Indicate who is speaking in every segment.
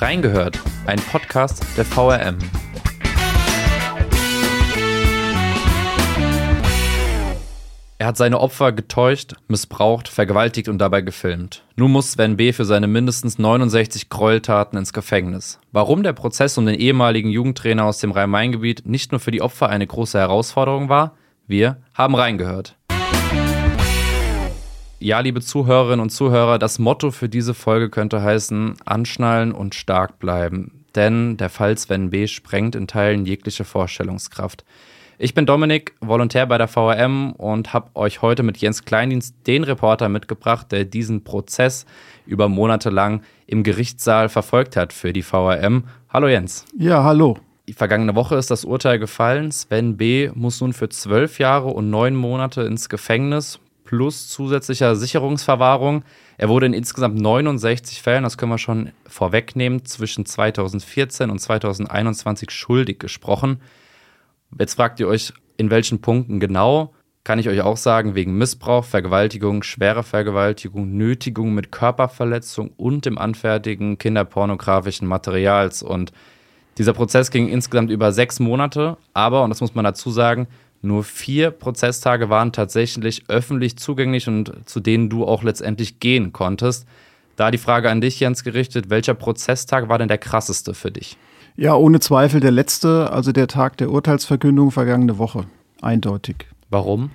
Speaker 1: Reingehört, ein Podcast der VRM. Er hat seine Opfer getäuscht, missbraucht, vergewaltigt und dabei gefilmt. Nun muss Sven B. für seine mindestens 69 Gräueltaten ins Gefängnis. Warum der Prozess um den ehemaligen Jugendtrainer aus dem Rhein-Main-Gebiet nicht nur für die Opfer eine große Herausforderung war? Wir haben reingehört. Ja, liebe Zuhörerinnen und Zuhörer, das Motto für diese Folge könnte heißen: Anschnallen und stark bleiben. Denn der Fall Sven B. sprengt in Teilen jegliche Vorstellungskraft. Ich bin Dominik, Volontär bei der VRM und habe euch heute mit Jens Kleindienst den Reporter mitgebracht, der diesen Prozess über Monate lang im Gerichtssaal verfolgt hat für die VRM. Hallo Jens.
Speaker 2: Ja, hallo.
Speaker 1: Die vergangene Woche ist das Urteil gefallen. Sven B. muss nun für zwölf Jahre und neun Monate ins Gefängnis plus zusätzlicher Sicherungsverwahrung. Er wurde in insgesamt 69 Fällen, das können wir schon vorwegnehmen, zwischen 2014 und 2021 schuldig gesprochen. Jetzt fragt ihr euch, in welchen Punkten genau? Kann ich euch auch sagen, wegen Missbrauch, Vergewaltigung, schwerer Vergewaltigung, Nötigung mit Körperverletzung und dem Anfertigen kinderpornografischen Materials. Und dieser Prozess ging insgesamt über sechs Monate, aber, und das muss man dazu sagen, nur vier Prozesstage waren tatsächlich öffentlich zugänglich und zu denen du auch letztendlich gehen konntest. Da die Frage an dich, Jens, gerichtet, welcher Prozesstag war denn der krasseste für dich?
Speaker 2: Ja, ohne Zweifel der letzte, also der Tag der Urteilsverkündung vergangene Woche. Eindeutig.
Speaker 1: Warum?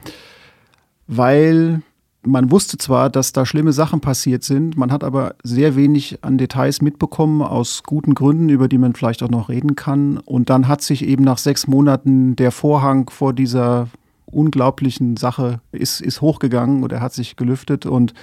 Speaker 2: Weil man wusste zwar, dass da schlimme Sachen passiert sind, man hat aber sehr wenig an Details mitbekommen, aus guten Gründen, über die man vielleicht auch noch reden kann. Und dann hat sich eben nach sechs Monaten der Vorhang vor dieser unglaublichen Sache ist, ist hochgegangen oder hat sich gelüftet und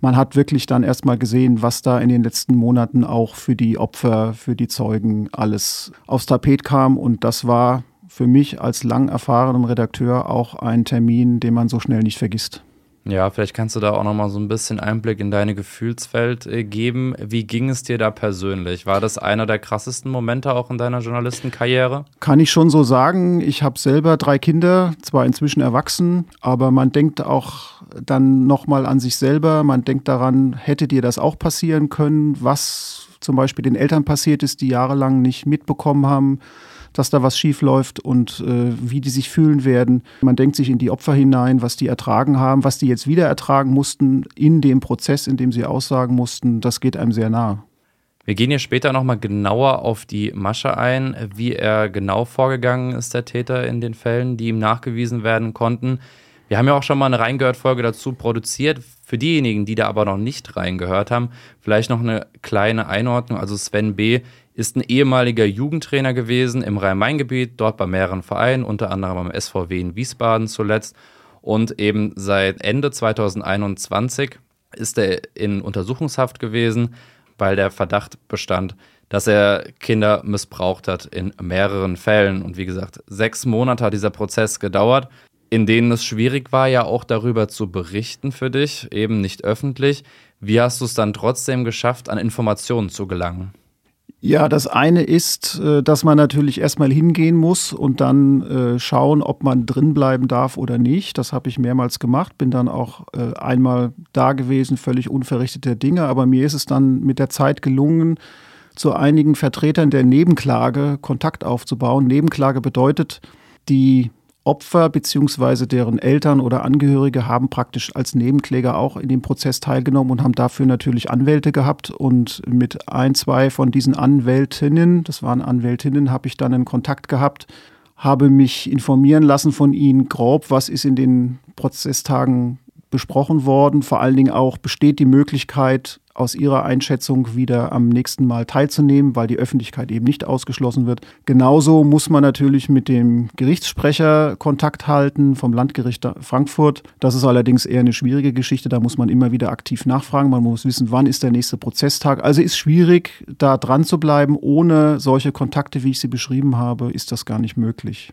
Speaker 2: man hat wirklich dann erstmal gesehen, was da in den letzten Monaten auch für die Opfer, für die Zeugen alles aufs Tapet kam. Und das war für mich als lang erfahrenen Redakteur auch ein Termin, den man so schnell nicht vergisst.
Speaker 1: Ja, vielleicht kannst du da auch noch mal so ein bisschen Einblick in deine Gefühlswelt äh, geben. Wie ging es dir da persönlich? War das einer der krassesten Momente auch in deiner Journalistenkarriere?
Speaker 2: Kann ich schon so sagen. Ich habe selber drei Kinder, zwar inzwischen erwachsen, aber man denkt auch dann noch mal an sich selber. Man denkt daran, hätte dir das auch passieren können, was zum Beispiel den Eltern passiert ist, die jahrelang nicht mitbekommen haben, dass da was schief läuft und äh, wie die sich fühlen werden. Man denkt sich in die Opfer hinein, was die ertragen haben, was die jetzt wieder ertragen mussten in dem Prozess, in dem sie aussagen mussten. Das geht einem sehr nahe.
Speaker 1: Wir gehen hier später nochmal genauer auf die Masche ein, wie er genau vorgegangen ist, der Täter in den Fällen, die ihm nachgewiesen werden konnten. Wir haben ja auch schon mal eine Reingehört-Folge dazu produziert. Für diejenigen, die da aber noch nicht reingehört haben, vielleicht noch eine kleine Einordnung. Also Sven B ist ein ehemaliger Jugendtrainer gewesen im Rhein-Main-Gebiet, dort bei mehreren Vereinen, unter anderem am SVW in Wiesbaden zuletzt. Und eben seit Ende 2021 ist er in Untersuchungshaft gewesen, weil der Verdacht bestand, dass er Kinder missbraucht hat in mehreren Fällen. Und wie gesagt, sechs Monate hat dieser Prozess gedauert, in denen es schwierig war, ja auch darüber zu berichten für dich, eben nicht öffentlich. Wie hast du es dann trotzdem geschafft, an Informationen zu gelangen?
Speaker 2: Ja, das eine ist, äh, dass man natürlich erstmal hingehen muss und dann äh, schauen, ob man drin bleiben darf oder nicht. Das habe ich mehrmals gemacht, bin dann auch äh, einmal da gewesen, völlig unverrichteter Dinge. Aber mir ist es dann mit der Zeit gelungen, zu einigen Vertretern der Nebenklage Kontakt aufzubauen. Nebenklage bedeutet, die Opfer bzw. deren Eltern oder Angehörige haben praktisch als Nebenkläger auch in dem Prozess teilgenommen und haben dafür natürlich Anwälte gehabt. Und mit ein, zwei von diesen Anwältinnen, das waren Anwältinnen, habe ich dann einen Kontakt gehabt, habe mich informieren lassen von ihnen grob, was ist in den Prozesstagen besprochen worden. Vor allen Dingen auch besteht die Möglichkeit, aus ihrer Einschätzung wieder am nächsten Mal teilzunehmen, weil die Öffentlichkeit eben nicht ausgeschlossen wird. Genauso muss man natürlich mit dem Gerichtssprecher Kontakt halten vom Landgericht Frankfurt. Das ist allerdings eher eine schwierige Geschichte. Da muss man immer wieder aktiv nachfragen. Man muss wissen, wann ist der nächste Prozesstag. Also ist schwierig, da dran zu bleiben. Ohne solche Kontakte, wie ich sie beschrieben habe, ist das gar nicht möglich.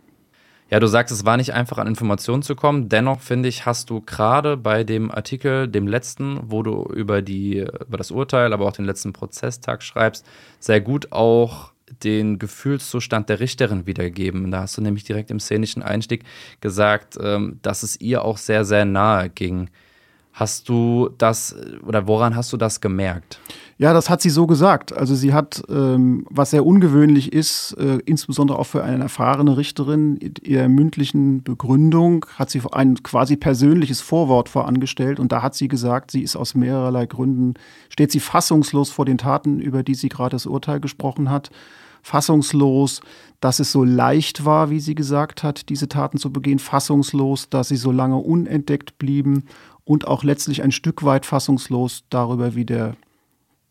Speaker 1: Ja, du sagst, es war nicht einfach an Informationen zu kommen. Dennoch finde ich, hast du gerade bei dem Artikel, dem letzten, wo du über die, über das Urteil, aber auch den letzten Prozesstag schreibst, sehr gut auch den Gefühlszustand der Richterin wiedergegeben. Da hast du nämlich direkt im szenischen Einstieg gesagt, ähm, dass es ihr auch sehr, sehr nahe ging. Hast du das oder woran hast du das gemerkt?
Speaker 2: Ja, das hat sie so gesagt. Also sie hat, ähm, was sehr ungewöhnlich ist, äh, insbesondere auch für eine erfahrene Richterin, in ihrer mündlichen Begründung hat sie ein quasi persönliches Vorwort vorangestellt und da hat sie gesagt, sie ist aus mehrerlei Gründen, steht sie fassungslos vor den Taten, über die sie gerade das Urteil gesprochen hat. Fassungslos, dass es so leicht war, wie sie gesagt hat, diese Taten zu begehen. Fassungslos, dass sie so lange unentdeckt blieben und auch letztlich ein Stück weit fassungslos darüber, wie der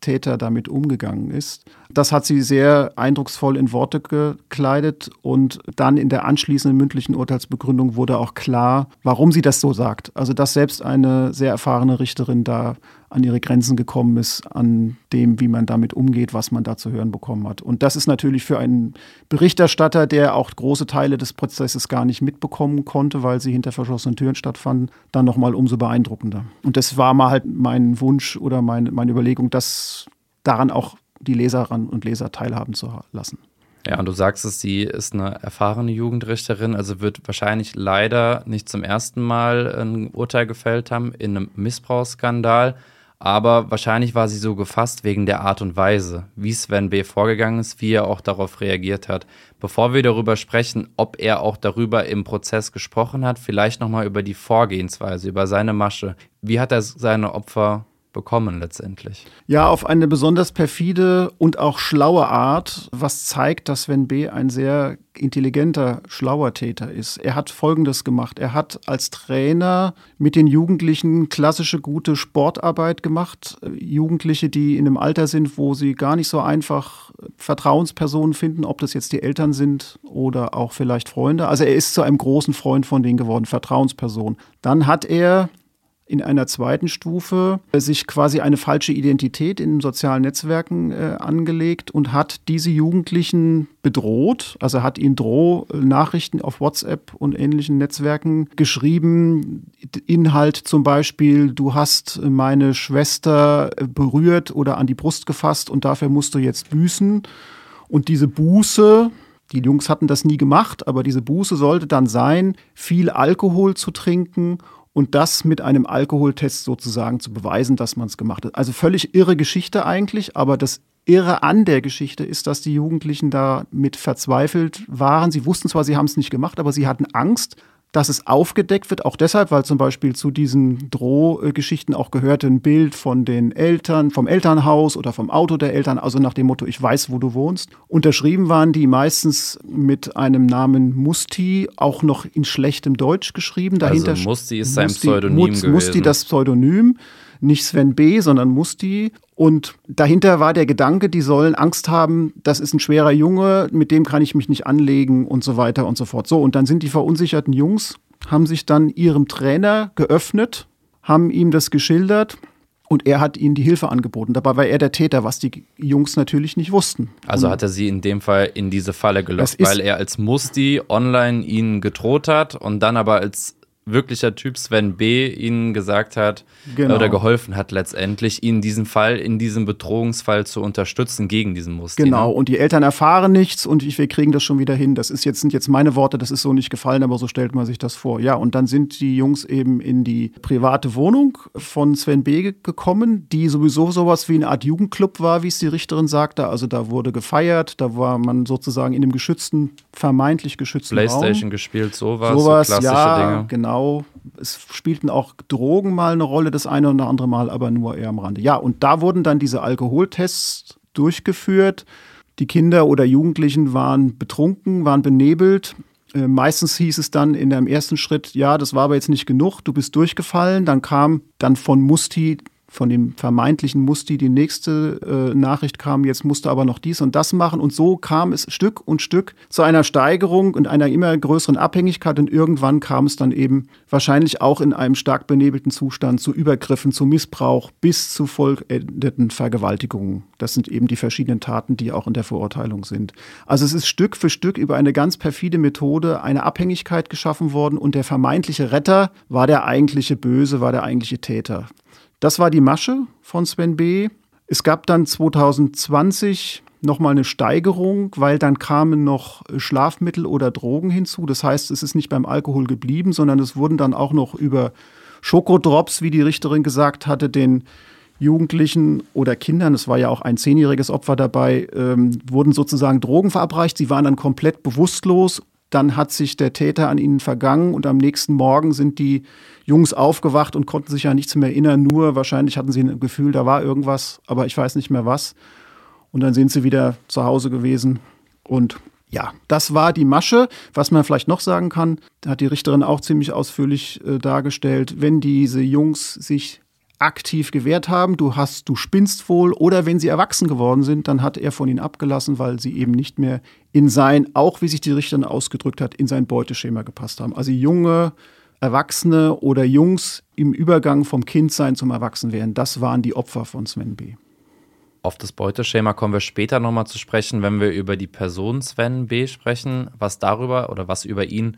Speaker 2: Täter damit umgegangen ist. Das hat sie sehr eindrucksvoll in Worte gekleidet und dann in der anschließenden mündlichen Urteilsbegründung wurde auch klar, warum sie das so sagt. Also dass selbst eine sehr erfahrene Richterin da an ihre Grenzen gekommen ist, an dem, wie man damit umgeht, was man da zu hören bekommen hat. Und das ist natürlich für einen Berichterstatter, der auch große Teile des Prozesses gar nicht mitbekommen konnte, weil sie hinter verschlossenen Türen stattfanden, dann nochmal umso beeindruckender. Und das war mal halt mein Wunsch oder meine, meine Überlegung, das daran auch die Leserinnen und Leser teilhaben zu lassen.
Speaker 1: Ja, und du sagst es, sie ist eine erfahrene Jugendrichterin, also wird wahrscheinlich leider nicht zum ersten Mal ein Urteil gefällt haben in einem Missbrauchsskandal. Aber wahrscheinlich war sie so gefasst wegen der Art und Weise, wie Sven B. vorgegangen ist, wie er auch darauf reagiert hat. Bevor wir darüber sprechen, ob er auch darüber im Prozess gesprochen hat, vielleicht nochmal über die Vorgehensweise, über seine Masche. Wie hat er seine Opfer bekommen letztendlich.
Speaker 2: Ja, auf eine besonders perfide und auch schlaue Art, was zeigt, dass Sven B. ein sehr intelligenter, schlauer Täter ist. Er hat Folgendes gemacht. Er hat als Trainer mit den Jugendlichen klassische gute Sportarbeit gemacht. Jugendliche, die in einem Alter sind, wo sie gar nicht so einfach Vertrauenspersonen finden, ob das jetzt die Eltern sind oder auch vielleicht Freunde. Also er ist zu einem großen Freund von denen geworden, Vertrauensperson. Dann hat er in einer zweiten Stufe sich quasi eine falsche Identität in sozialen Netzwerken äh, angelegt und hat diese Jugendlichen bedroht. Also hat ihnen Drohnachrichten auf WhatsApp und ähnlichen Netzwerken geschrieben. Inhalt zum Beispiel, du hast meine Schwester berührt oder an die Brust gefasst und dafür musst du jetzt büßen. Und diese Buße, die Jungs hatten das nie gemacht, aber diese Buße sollte dann sein, viel Alkohol zu trinken und das mit einem Alkoholtest sozusagen zu beweisen, dass man es gemacht hat. Also völlig irre Geschichte eigentlich, aber das Irre an der Geschichte ist, dass die Jugendlichen da mit verzweifelt waren. Sie wussten zwar, sie haben es nicht gemacht, aber sie hatten Angst, dass es aufgedeckt wird, auch deshalb, weil zum Beispiel zu diesen Drohgeschichten auch gehörte ein Bild von den Eltern, vom Elternhaus oder vom Auto der Eltern, also nach dem Motto, ich weiß, wo du wohnst. Unterschrieben waren die meistens mit einem Namen Musti, auch noch in schlechtem Deutsch geschrieben.
Speaker 1: Dahinter also Musti ist sein Pseudonym Musti, gewesen.
Speaker 2: Musti das Pseudonym nicht Sven B., sondern Musti. Und dahinter war der Gedanke, die sollen Angst haben, das ist ein schwerer Junge, mit dem kann ich mich nicht anlegen und so weiter und so fort. So, und dann sind die verunsicherten Jungs, haben sich dann ihrem Trainer geöffnet, haben ihm das geschildert. Und er hat ihnen die Hilfe angeboten. Dabei war er der Täter, was die Jungs natürlich nicht wussten.
Speaker 1: Also hat er sie in dem Fall in diese Falle gelockt, weil er als Musti online ihnen gedroht hat und dann aber als wirklicher Typ Sven B. ihnen gesagt hat genau. oder geholfen hat letztendlich, ihnen diesen Fall, in diesem Bedrohungsfall zu unterstützen gegen diesen Muster.
Speaker 2: Genau, und die Eltern erfahren nichts und wir kriegen das schon wieder hin. Das ist jetzt, sind jetzt meine Worte, das ist so nicht gefallen, aber so stellt man sich das vor. Ja, und dann sind die Jungs eben in die private Wohnung von Sven B. gekommen, die sowieso sowas wie eine Art Jugendclub war, wie es die Richterin sagte. Also da wurde gefeiert, da war man sozusagen in einem geschützten, vermeintlich geschützten
Speaker 1: Playstation
Speaker 2: Raum.
Speaker 1: gespielt, sowas,
Speaker 2: sowas
Speaker 1: so klassische
Speaker 2: ja,
Speaker 1: Dinge.
Speaker 2: genau genau. Es spielten auch Drogen mal eine Rolle, das eine oder andere Mal, aber nur eher am Rande. Ja, und da wurden dann diese Alkoholtests durchgeführt. Die Kinder oder Jugendlichen waren betrunken, waren benebelt. Äh, meistens hieß es dann in dem ersten Schritt, ja, das war aber jetzt nicht genug, du bist durchgefallen. Dann kam dann von Musti von dem vermeintlichen Musti die nächste äh, Nachricht kam, jetzt musste aber noch dies und das machen. Und so kam es Stück und Stück zu einer Steigerung und einer immer größeren Abhängigkeit. Und irgendwann kam es dann eben wahrscheinlich auch in einem stark benebelten Zustand zu Übergriffen, zu Missbrauch bis zu vollendeten Vergewaltigungen. Das sind eben die verschiedenen Taten, die auch in der Verurteilung sind. Also es ist Stück für Stück über eine ganz perfide Methode eine Abhängigkeit geschaffen worden und der vermeintliche Retter war der eigentliche Böse, war der eigentliche Täter. Das war die Masche von Sven B. Es gab dann 2020 nochmal eine Steigerung, weil dann kamen noch Schlafmittel oder Drogen hinzu. Das heißt, es ist nicht beim Alkohol geblieben, sondern es wurden dann auch noch über Schokodrops, wie die Richterin gesagt hatte, den Jugendlichen oder Kindern, es war ja auch ein zehnjähriges Opfer dabei, ähm, wurden sozusagen Drogen verabreicht. Sie waren dann komplett bewusstlos. Dann hat sich der Täter an ihnen vergangen und am nächsten Morgen sind die Jungs aufgewacht und konnten sich ja nichts mehr erinnern. Nur wahrscheinlich hatten sie ein Gefühl, da war irgendwas, aber ich weiß nicht mehr was. Und dann sind sie wieder zu Hause gewesen. Und ja, das war die Masche. Was man vielleicht noch sagen kann, hat die Richterin auch ziemlich ausführlich äh, dargestellt, wenn diese Jungs sich aktiv gewehrt haben, du hast, du spinnst wohl, oder wenn sie erwachsen geworden sind, dann hat er von ihnen abgelassen, weil sie eben nicht mehr in sein, auch wie sich die Richterin ausgedrückt hat, in sein Beuteschema gepasst haben. Also junge Erwachsene oder Jungs im Übergang vom Kindsein zum Erwachsenwerden, das waren die Opfer von Sven B.
Speaker 1: Auf das Beuteschema kommen wir später nochmal zu sprechen, wenn wir über die Person Sven B. sprechen, was darüber oder was über ihn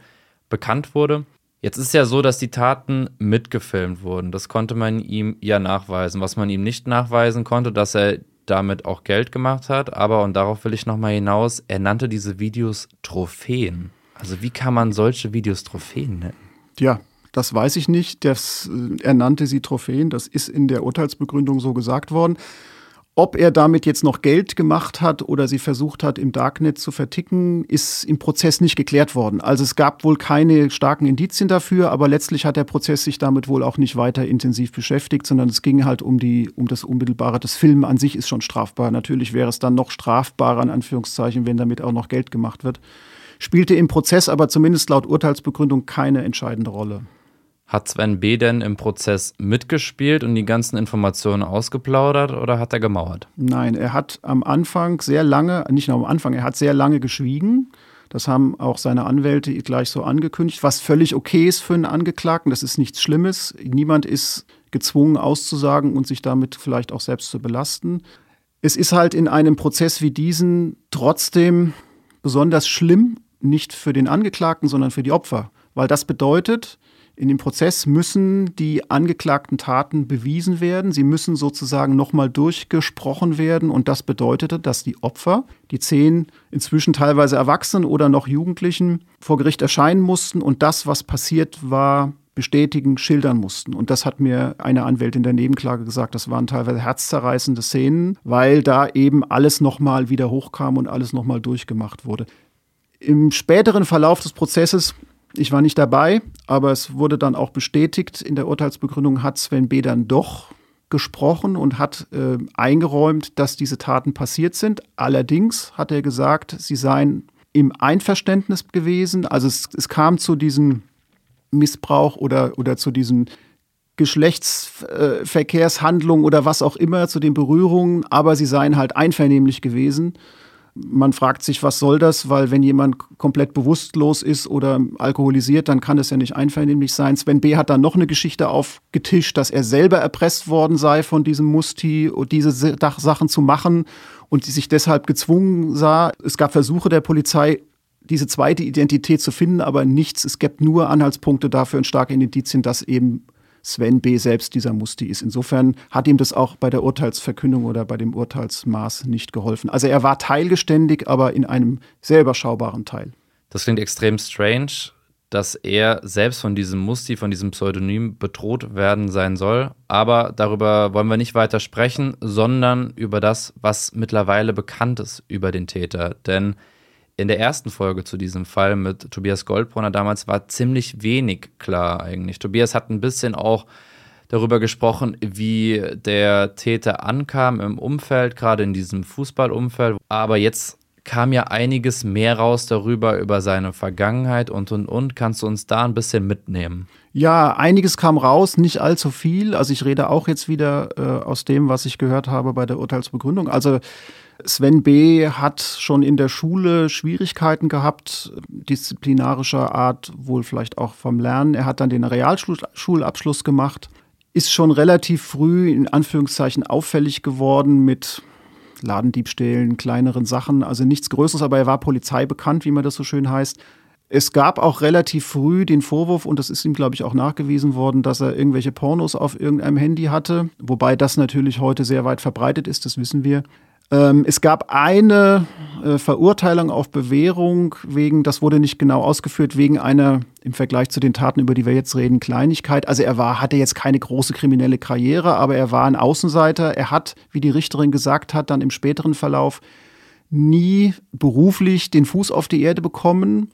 Speaker 1: bekannt wurde. Jetzt ist ja so, dass die Taten mitgefilmt wurden. Das konnte man ihm ja nachweisen. Was man ihm nicht nachweisen konnte, dass er damit auch Geld gemacht hat. Aber, und darauf will ich nochmal hinaus, er nannte diese Videos Trophäen. Also wie kann man solche Videos Trophäen nennen?
Speaker 2: Ja, das weiß ich nicht. Das, äh, er nannte sie Trophäen. Das ist in der Urteilsbegründung so gesagt worden. Ob er damit jetzt noch Geld gemacht hat oder sie versucht hat, im Darknet zu verticken, ist im Prozess nicht geklärt worden. Also es gab wohl keine starken Indizien dafür, aber letztlich hat der Prozess sich damit wohl auch nicht weiter intensiv beschäftigt, sondern es ging halt um, die, um das Unmittelbare. Das Film an sich ist schon strafbar. Natürlich wäre es dann noch strafbarer, in Anführungszeichen, wenn damit auch noch Geld gemacht wird. Spielte im Prozess aber zumindest laut Urteilsbegründung keine entscheidende Rolle.
Speaker 1: Hat Sven B. denn im Prozess mitgespielt und die ganzen Informationen ausgeplaudert oder hat er gemauert?
Speaker 2: Nein, er hat am Anfang sehr lange, nicht nur am Anfang, er hat sehr lange geschwiegen. Das haben auch seine Anwälte gleich so angekündigt, was völlig okay ist für einen Angeklagten. Das ist nichts Schlimmes. Niemand ist gezwungen auszusagen und sich damit vielleicht auch selbst zu belasten. Es ist halt in einem Prozess wie diesen trotzdem besonders schlimm, nicht für den Angeklagten, sondern für die Opfer. Weil das bedeutet, in dem Prozess müssen die angeklagten Taten bewiesen werden. Sie müssen sozusagen nochmal durchgesprochen werden. Und das bedeutete, dass die Opfer, die zehn inzwischen teilweise Erwachsenen oder noch Jugendlichen, vor Gericht erscheinen mussten und das, was passiert war, bestätigen, schildern mussten. Und das hat mir eine Anwältin der Nebenklage gesagt. Das waren teilweise herzzerreißende Szenen, weil da eben alles nochmal wieder hochkam und alles nochmal durchgemacht wurde. Im späteren Verlauf des Prozesses ich war nicht dabei, aber es wurde dann auch bestätigt, in der Urteilsbegründung hat Sven B. dann doch gesprochen und hat äh, eingeräumt, dass diese Taten passiert sind. Allerdings hat er gesagt, sie seien im Einverständnis gewesen. Also es, es kam zu diesem Missbrauch oder, oder zu diesen Geschlechtsverkehrshandlungen oder was auch immer, zu den Berührungen, aber sie seien halt einvernehmlich gewesen man fragt sich, was soll das? Weil wenn jemand komplett bewusstlos ist oder alkoholisiert, dann kann es ja nicht einvernehmlich sein. Sven B. hat dann noch eine Geschichte aufgetischt, dass er selber erpresst worden sei von diesem Musti, diese Sachen zu machen und sich deshalb gezwungen sah. Es gab Versuche der Polizei, diese zweite Identität zu finden, aber nichts. Es gibt nur Anhaltspunkte dafür und starke Indizien, dass eben Sven B. selbst dieser Musti ist. Insofern hat ihm das auch bei der Urteilsverkündung oder bei dem Urteilsmaß nicht geholfen. Also er war teilgeständig, aber in einem sehr überschaubaren Teil.
Speaker 1: Das klingt extrem strange, dass er selbst von diesem Musti, von diesem Pseudonym bedroht werden sein soll. Aber darüber wollen wir nicht weiter sprechen, sondern über das, was mittlerweile bekannt ist über den Täter. Denn in der ersten Folge zu diesem Fall mit Tobias Goldbrunner damals war ziemlich wenig klar eigentlich. Tobias hat ein bisschen auch darüber gesprochen, wie der Täter ankam im Umfeld, gerade in diesem Fußballumfeld. Aber jetzt kam ja einiges mehr raus darüber, über seine Vergangenheit und und und. Kannst du uns da ein bisschen mitnehmen?
Speaker 2: Ja, einiges kam raus, nicht allzu viel. Also ich rede auch jetzt wieder äh, aus dem, was ich gehört habe bei der Urteilsbegründung. Also Sven B. hat schon in der Schule Schwierigkeiten gehabt, disziplinarischer Art, wohl vielleicht auch vom Lernen. Er hat dann den Realschulabschluss gemacht, ist schon relativ früh in Anführungszeichen auffällig geworden mit Ladendiebstählen, kleineren Sachen, also nichts Größeres, aber er war Polizei bekannt, wie man das so schön heißt. Es gab auch relativ früh den Vorwurf, und das ist ihm, glaube ich, auch nachgewiesen worden, dass er irgendwelche Pornos auf irgendeinem Handy hatte, wobei das natürlich heute sehr weit verbreitet ist, das wissen wir. Ähm, es gab eine äh, Verurteilung auf Bewährung wegen, das wurde nicht genau ausgeführt, wegen einer im Vergleich zu den Taten, über die wir jetzt reden, Kleinigkeit. Also er war, hatte jetzt keine große kriminelle Karriere, aber er war ein Außenseiter. Er hat, wie die Richterin gesagt hat, dann im späteren Verlauf nie beruflich den Fuß auf die Erde bekommen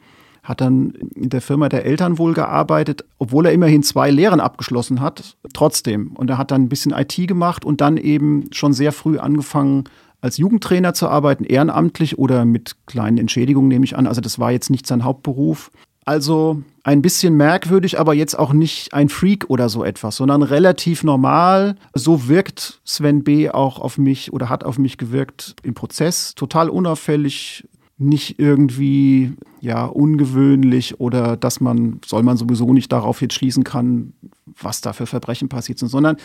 Speaker 2: hat dann in der Firma der Eltern wohl gearbeitet, obwohl er immerhin zwei Lehren abgeschlossen hat, trotzdem. Und er hat dann ein bisschen IT gemacht und dann eben schon sehr früh angefangen, als Jugendtrainer zu arbeiten, ehrenamtlich oder mit kleinen Entschädigungen, nehme ich an. Also das war jetzt nicht sein Hauptberuf. Also ein bisschen merkwürdig, aber jetzt auch nicht ein Freak oder so etwas, sondern relativ normal. So wirkt Sven B. auch auf mich oder hat auf mich gewirkt im Prozess. Total unauffällig, nicht irgendwie ja ungewöhnlich oder dass man soll man sowieso nicht darauf jetzt schließen kann, was da für Verbrechen passiert sind, sondern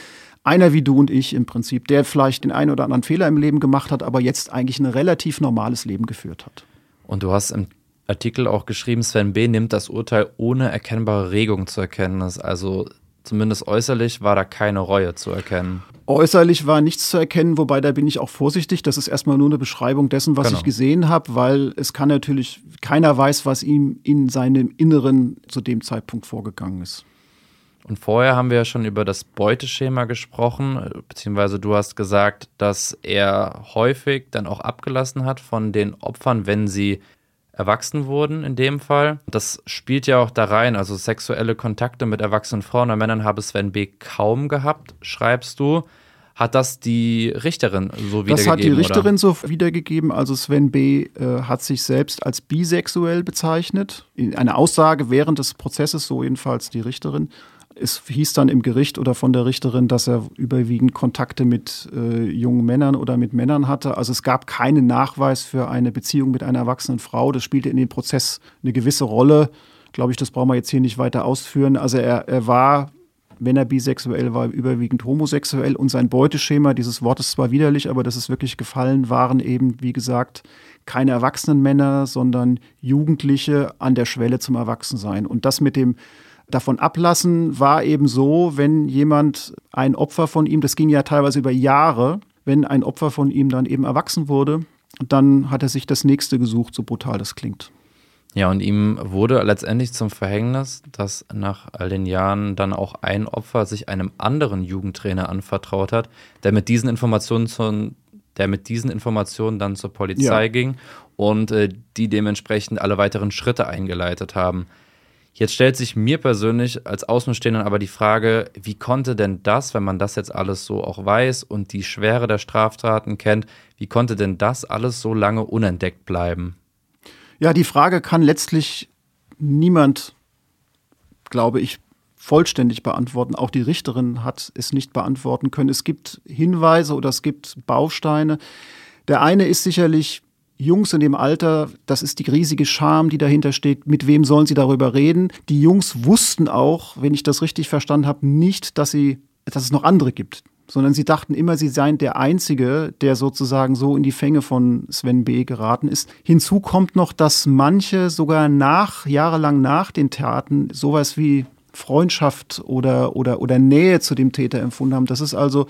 Speaker 2: einer wie du und ich im Prinzip, der vielleicht den einen oder anderen Fehler im Leben gemacht hat, aber jetzt eigentlich ein relativ normales Leben geführt hat.
Speaker 1: Und du hast im Artikel auch geschrieben, Sven B. nimmt das Urteil ohne erkennbare Regung zur Erkenntnis. Also zumindest äußerlich war da keine Reue zu erkennen.
Speaker 2: Äußerlich war nichts zu erkennen, wobei da bin ich auch vorsichtig. Das ist erstmal nur eine Beschreibung dessen, was genau. ich gesehen habe, weil es kann natürlich, keiner weiß, was ihm in seinem Inneren zu dem Zeitpunkt vorgegangen ist.
Speaker 1: Und vorher haben wir ja schon über das Beuteschema gesprochen, beziehungsweise du hast gesagt, dass er häufig dann auch abgelassen hat von den Opfern, wenn sie erwachsen wurden in dem Fall. Das spielt ja auch da rein, also sexuelle Kontakte mit erwachsenen Frauen oder Männern habe Sven B. kaum gehabt, schreibst du. Hat das die Richterin so wiedergegeben? Das
Speaker 2: hat die Richterin oder? so wiedergegeben. Also Sven B. Äh, hat sich selbst als bisexuell bezeichnet. Eine Aussage während des Prozesses, so jedenfalls die Richterin es hieß dann im Gericht oder von der Richterin, dass er überwiegend Kontakte mit äh, jungen Männern oder mit Männern hatte. Also es gab keinen Nachweis für eine Beziehung mit einer erwachsenen Frau. Das spielte in dem Prozess eine gewisse Rolle. Glaube ich, das brauchen wir jetzt hier nicht weiter ausführen. Also er, er war, wenn er bisexuell war, überwiegend homosexuell und sein Beuteschema, dieses Wort ist zwar widerlich, aber das ist wirklich gefallen, waren eben, wie gesagt, keine erwachsenen Männer, sondern Jugendliche an der Schwelle zum Erwachsensein. Und das mit dem davon ablassen war eben so, wenn jemand ein Opfer von ihm, das ging ja teilweise über Jahre, wenn ein Opfer von ihm dann eben erwachsen wurde, dann hat er sich das nächste gesucht, so brutal das klingt.
Speaker 1: Ja, und ihm wurde letztendlich zum Verhängnis, dass nach all den Jahren dann auch ein Opfer sich einem anderen Jugendtrainer anvertraut hat, der mit diesen Informationen zu, der mit diesen Informationen dann zur Polizei ja. ging und äh, die dementsprechend alle weiteren Schritte eingeleitet haben. Jetzt stellt sich mir persönlich als Außenstehender aber die Frage, wie konnte denn das, wenn man das jetzt alles so auch weiß und die Schwere der Straftaten kennt, wie konnte denn das alles so lange unentdeckt bleiben?
Speaker 2: Ja, die Frage kann letztlich niemand, glaube ich, vollständig beantworten. Auch die Richterin hat es nicht beantworten können. Es gibt Hinweise oder es gibt Bausteine. Der eine ist sicherlich, Jungs in dem Alter, das ist die riesige Scham, die dahinter steht. Mit wem sollen sie darüber reden? Die Jungs wussten auch, wenn ich das richtig verstanden habe, nicht, dass sie, dass es noch andere gibt, sondern sie dachten immer, sie seien der Einzige, der sozusagen so in die Fänge von Sven B. geraten ist. Hinzu kommt noch, dass manche sogar nach, jahrelang nach den Taten, sowas wie Freundschaft oder, oder, oder Nähe zu dem Täter empfunden haben. Das ist also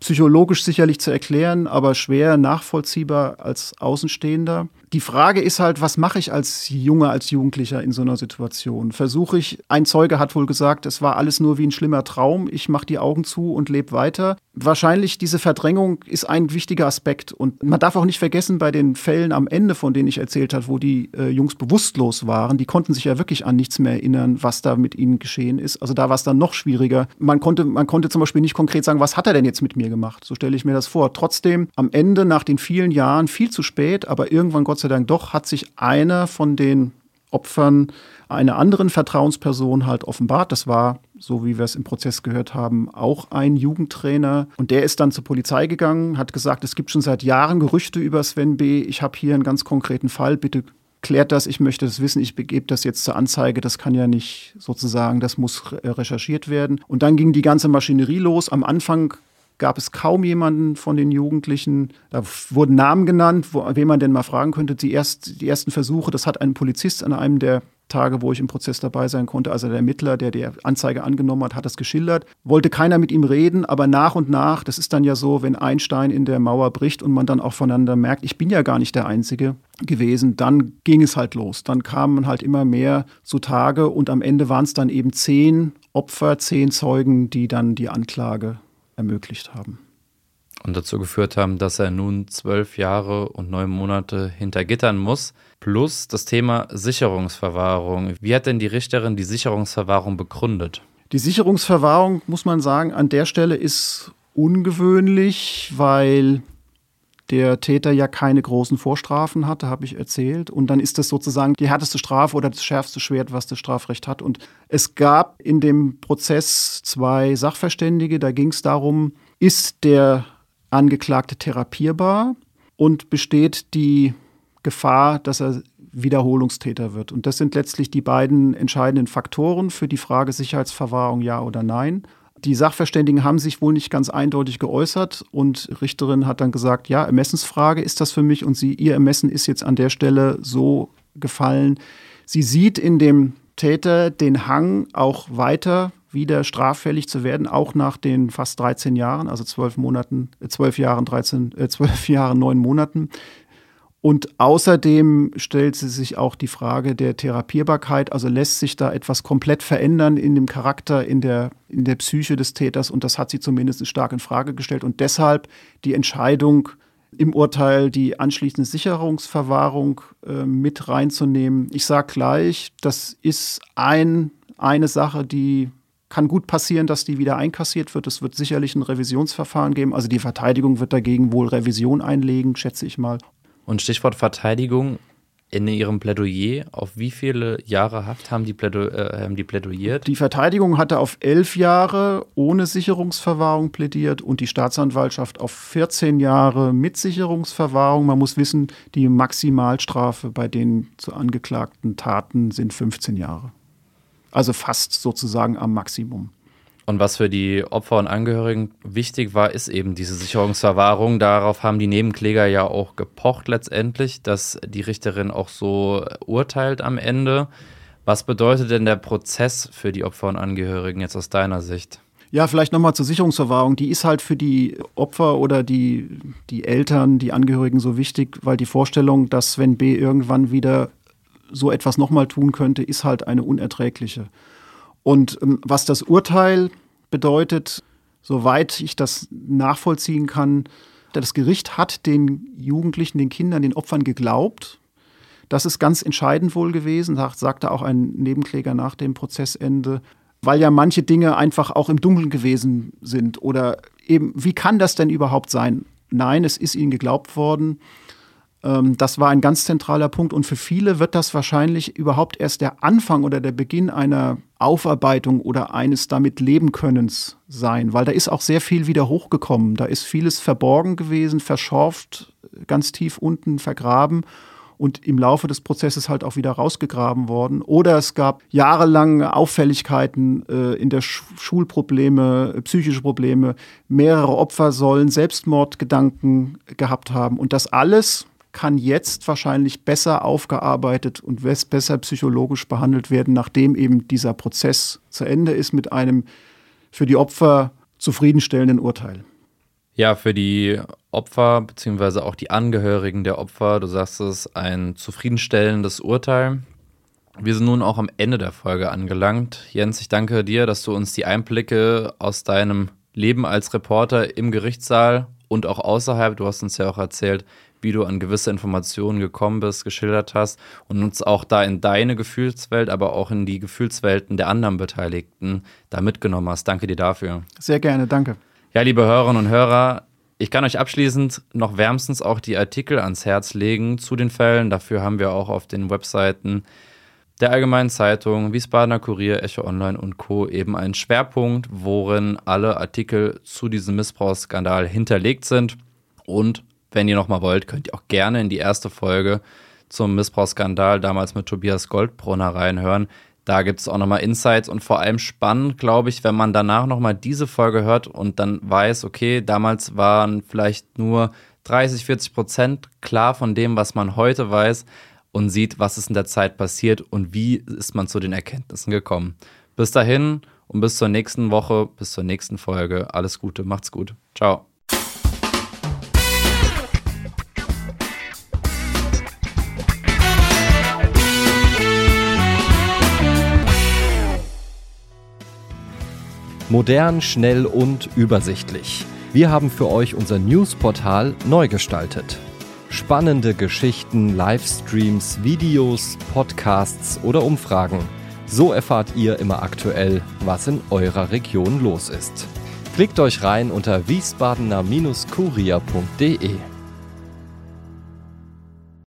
Speaker 2: psychologisch sicherlich zu erklären, aber schwer nachvollziehbar als Außenstehender. Die Frage ist halt, was mache ich als Junge, als Jugendlicher in so einer Situation? Versuche ich, ein Zeuge hat wohl gesagt, es war alles nur wie ein schlimmer Traum, ich mache die Augen zu und lebe weiter. Wahrscheinlich diese Verdrängung ist ein wichtiger Aspekt und man darf auch nicht vergessen, bei den Fällen am Ende, von denen ich erzählt habe, wo die äh, Jungs bewusstlos waren, die konnten sich ja wirklich an nichts mehr erinnern, was da mit ihnen geschehen ist. Also da war es dann noch schwieriger. Man konnte, man konnte zum Beispiel nicht konkret sagen, was hat er denn jetzt mit mir gemacht? So stelle ich mir das vor. Trotzdem am Ende, nach den vielen Jahren, viel zu spät, aber irgendwann Gott sei sei Dank doch hat sich einer von den Opfern einer anderen Vertrauensperson halt offenbart. Das war, so wie wir es im Prozess gehört haben, auch ein Jugendtrainer. Und der ist dann zur Polizei gegangen, hat gesagt, es gibt schon seit Jahren Gerüchte über Sven B. Ich habe hier einen ganz konkreten Fall. Bitte klärt das. Ich möchte das wissen. Ich begebe das jetzt zur Anzeige. Das kann ja nicht sozusagen, das muss recherchiert werden. Und dann ging die ganze Maschinerie los. Am Anfang gab es kaum jemanden von den Jugendlichen. Da wurden Namen genannt, wo, wen man denn mal fragen könnte. Die, erst, die ersten Versuche, das hat ein Polizist an einem der Tage, wo ich im Prozess dabei sein konnte, also der Ermittler, der die Anzeige angenommen hat, hat das geschildert. Wollte keiner mit ihm reden, aber nach und nach, das ist dann ja so, wenn ein Stein in der Mauer bricht und man dann auch voneinander merkt, ich bin ja gar nicht der Einzige gewesen, dann ging es halt los. Dann kamen halt immer mehr zutage und am Ende waren es dann eben zehn Opfer, zehn Zeugen, die dann die Anklage ermöglicht haben.
Speaker 1: Und dazu geführt haben, dass er nun zwölf Jahre und neun Monate hinter Gittern muss. Plus das Thema Sicherungsverwahrung. Wie hat denn die Richterin die Sicherungsverwahrung begründet?
Speaker 2: Die Sicherungsverwahrung, muss man sagen, an der Stelle ist ungewöhnlich, weil der Täter ja keine großen Vorstrafen hatte, habe ich erzählt. Und dann ist das sozusagen die härteste Strafe oder das schärfste Schwert, was das Strafrecht hat. Und es gab in dem Prozess zwei Sachverständige. Da ging es darum, ist der Angeklagte therapierbar und besteht die Gefahr, dass er Wiederholungstäter wird. Und das sind letztlich die beiden entscheidenden Faktoren für die Frage Sicherheitsverwahrung ja oder nein. Die Sachverständigen haben sich wohl nicht ganz eindeutig geäußert und Richterin hat dann gesagt, ja, Ermessensfrage ist das für mich und sie, ihr Ermessen ist jetzt an der Stelle so gefallen. Sie sieht in dem Täter den Hang auch weiter wieder straffällig zu werden, auch nach den fast 13 Jahren, also zwölf Monaten, äh, zwölf Jahren, 13, äh, zwölf Jahren, neun Monaten. Und außerdem stellt sie sich auch die Frage der Therapierbarkeit, also lässt sich da etwas komplett verändern in dem Charakter, in der, in der Psyche des Täters und das hat sie zumindest stark in Frage gestellt und deshalb die Entscheidung im Urteil die anschließende Sicherungsverwahrung äh, mit reinzunehmen. Ich sage gleich, das ist ein, eine Sache, die kann gut passieren, dass die wieder einkassiert wird. Es wird sicherlich ein Revisionsverfahren geben. Also die Verteidigung wird dagegen wohl Revision einlegen, schätze ich mal.
Speaker 1: Und Stichwort Verteidigung in ihrem Plädoyer, auf wie viele Jahre Haft haben die, Plädo äh, haben die plädoyiert?
Speaker 2: Die Verteidigung hatte auf elf Jahre ohne Sicherungsverwahrung plädiert und die Staatsanwaltschaft auf 14 Jahre mit Sicherungsverwahrung. Man muss wissen, die Maximalstrafe bei den zu angeklagten Taten sind 15 Jahre. Also fast sozusagen am Maximum.
Speaker 1: Und was für die Opfer und Angehörigen wichtig war, ist eben diese Sicherungsverwahrung. Darauf haben die Nebenkläger ja auch gepocht letztendlich, dass die Richterin auch so urteilt am Ende. Was bedeutet denn der Prozess für die Opfer und Angehörigen jetzt aus deiner Sicht?
Speaker 2: Ja, vielleicht nochmal zur Sicherungsverwahrung. Die ist halt für die Opfer oder die, die Eltern, die Angehörigen so wichtig, weil die Vorstellung, dass wenn B irgendwann wieder so etwas nochmal tun könnte, ist halt eine unerträgliche. Und ähm, was das Urteil bedeutet, soweit ich das nachvollziehen kann, das Gericht hat den Jugendlichen, den Kindern, den Opfern geglaubt. Das ist ganz entscheidend wohl gewesen, sagte auch ein Nebenkläger nach dem Prozessende, weil ja manche Dinge einfach auch im Dunkeln gewesen sind. Oder eben, wie kann das denn überhaupt sein? Nein, es ist ihnen geglaubt worden. Ähm, das war ein ganz zentraler Punkt und für viele wird das wahrscheinlich überhaupt erst der Anfang oder der Beginn einer Aufarbeitung oder eines damit leben Könnens sein, weil da ist auch sehr viel wieder hochgekommen. Da ist vieles verborgen gewesen, verschorft, ganz tief unten vergraben und im Laufe des Prozesses halt auch wieder rausgegraben worden. Oder es gab jahrelang Auffälligkeiten äh, in der Sch Schulprobleme, psychische Probleme. Mehrere Opfer sollen Selbstmordgedanken gehabt haben. Und das alles kann jetzt wahrscheinlich besser aufgearbeitet und besser psychologisch behandelt werden, nachdem eben dieser Prozess zu Ende ist mit einem für die Opfer zufriedenstellenden Urteil.
Speaker 1: Ja, für die Opfer beziehungsweise auch die Angehörigen der Opfer, du sagst es, ein zufriedenstellendes Urteil. Wir sind nun auch am Ende der Folge angelangt. Jens, ich danke dir, dass du uns die Einblicke aus deinem Leben als Reporter im Gerichtssaal und auch außerhalb, du hast uns ja auch erzählt, wie du an gewisse Informationen gekommen bist, geschildert hast und uns auch da in deine Gefühlswelt, aber auch in die Gefühlswelten der anderen Beteiligten da mitgenommen hast. Danke dir dafür.
Speaker 2: Sehr gerne, danke.
Speaker 1: Ja, liebe Hörerinnen und Hörer, ich kann euch abschließend noch wärmstens auch die Artikel ans Herz legen zu den Fällen. Dafür haben wir auch auf den Webseiten der Allgemeinen Zeitung, Wiesbadener Kurier, Echo Online und Co. eben einen Schwerpunkt, worin alle Artikel zu diesem Missbrauchsskandal hinterlegt sind. Und wenn ihr nochmal wollt, könnt ihr auch gerne in die erste Folge zum Missbrauchsskandal damals mit Tobias Goldbrunner reinhören. Da gibt es auch nochmal Insights und vor allem spannend, glaube ich, wenn man danach nochmal diese Folge hört und dann weiß, okay, damals waren vielleicht nur 30, 40 Prozent klar von dem, was man heute weiß und sieht, was ist in der Zeit passiert und wie ist man zu den Erkenntnissen gekommen. Bis dahin und bis zur nächsten Woche, bis zur nächsten Folge. Alles Gute, macht's gut. Ciao.
Speaker 3: Modern, schnell und übersichtlich. Wir haben für euch unser Newsportal neu gestaltet. Spannende Geschichten, Livestreams, Videos, Podcasts oder Umfragen. So erfahrt ihr immer aktuell, was in eurer Region los ist. Klickt euch rein unter wiesbadener-kurier.de.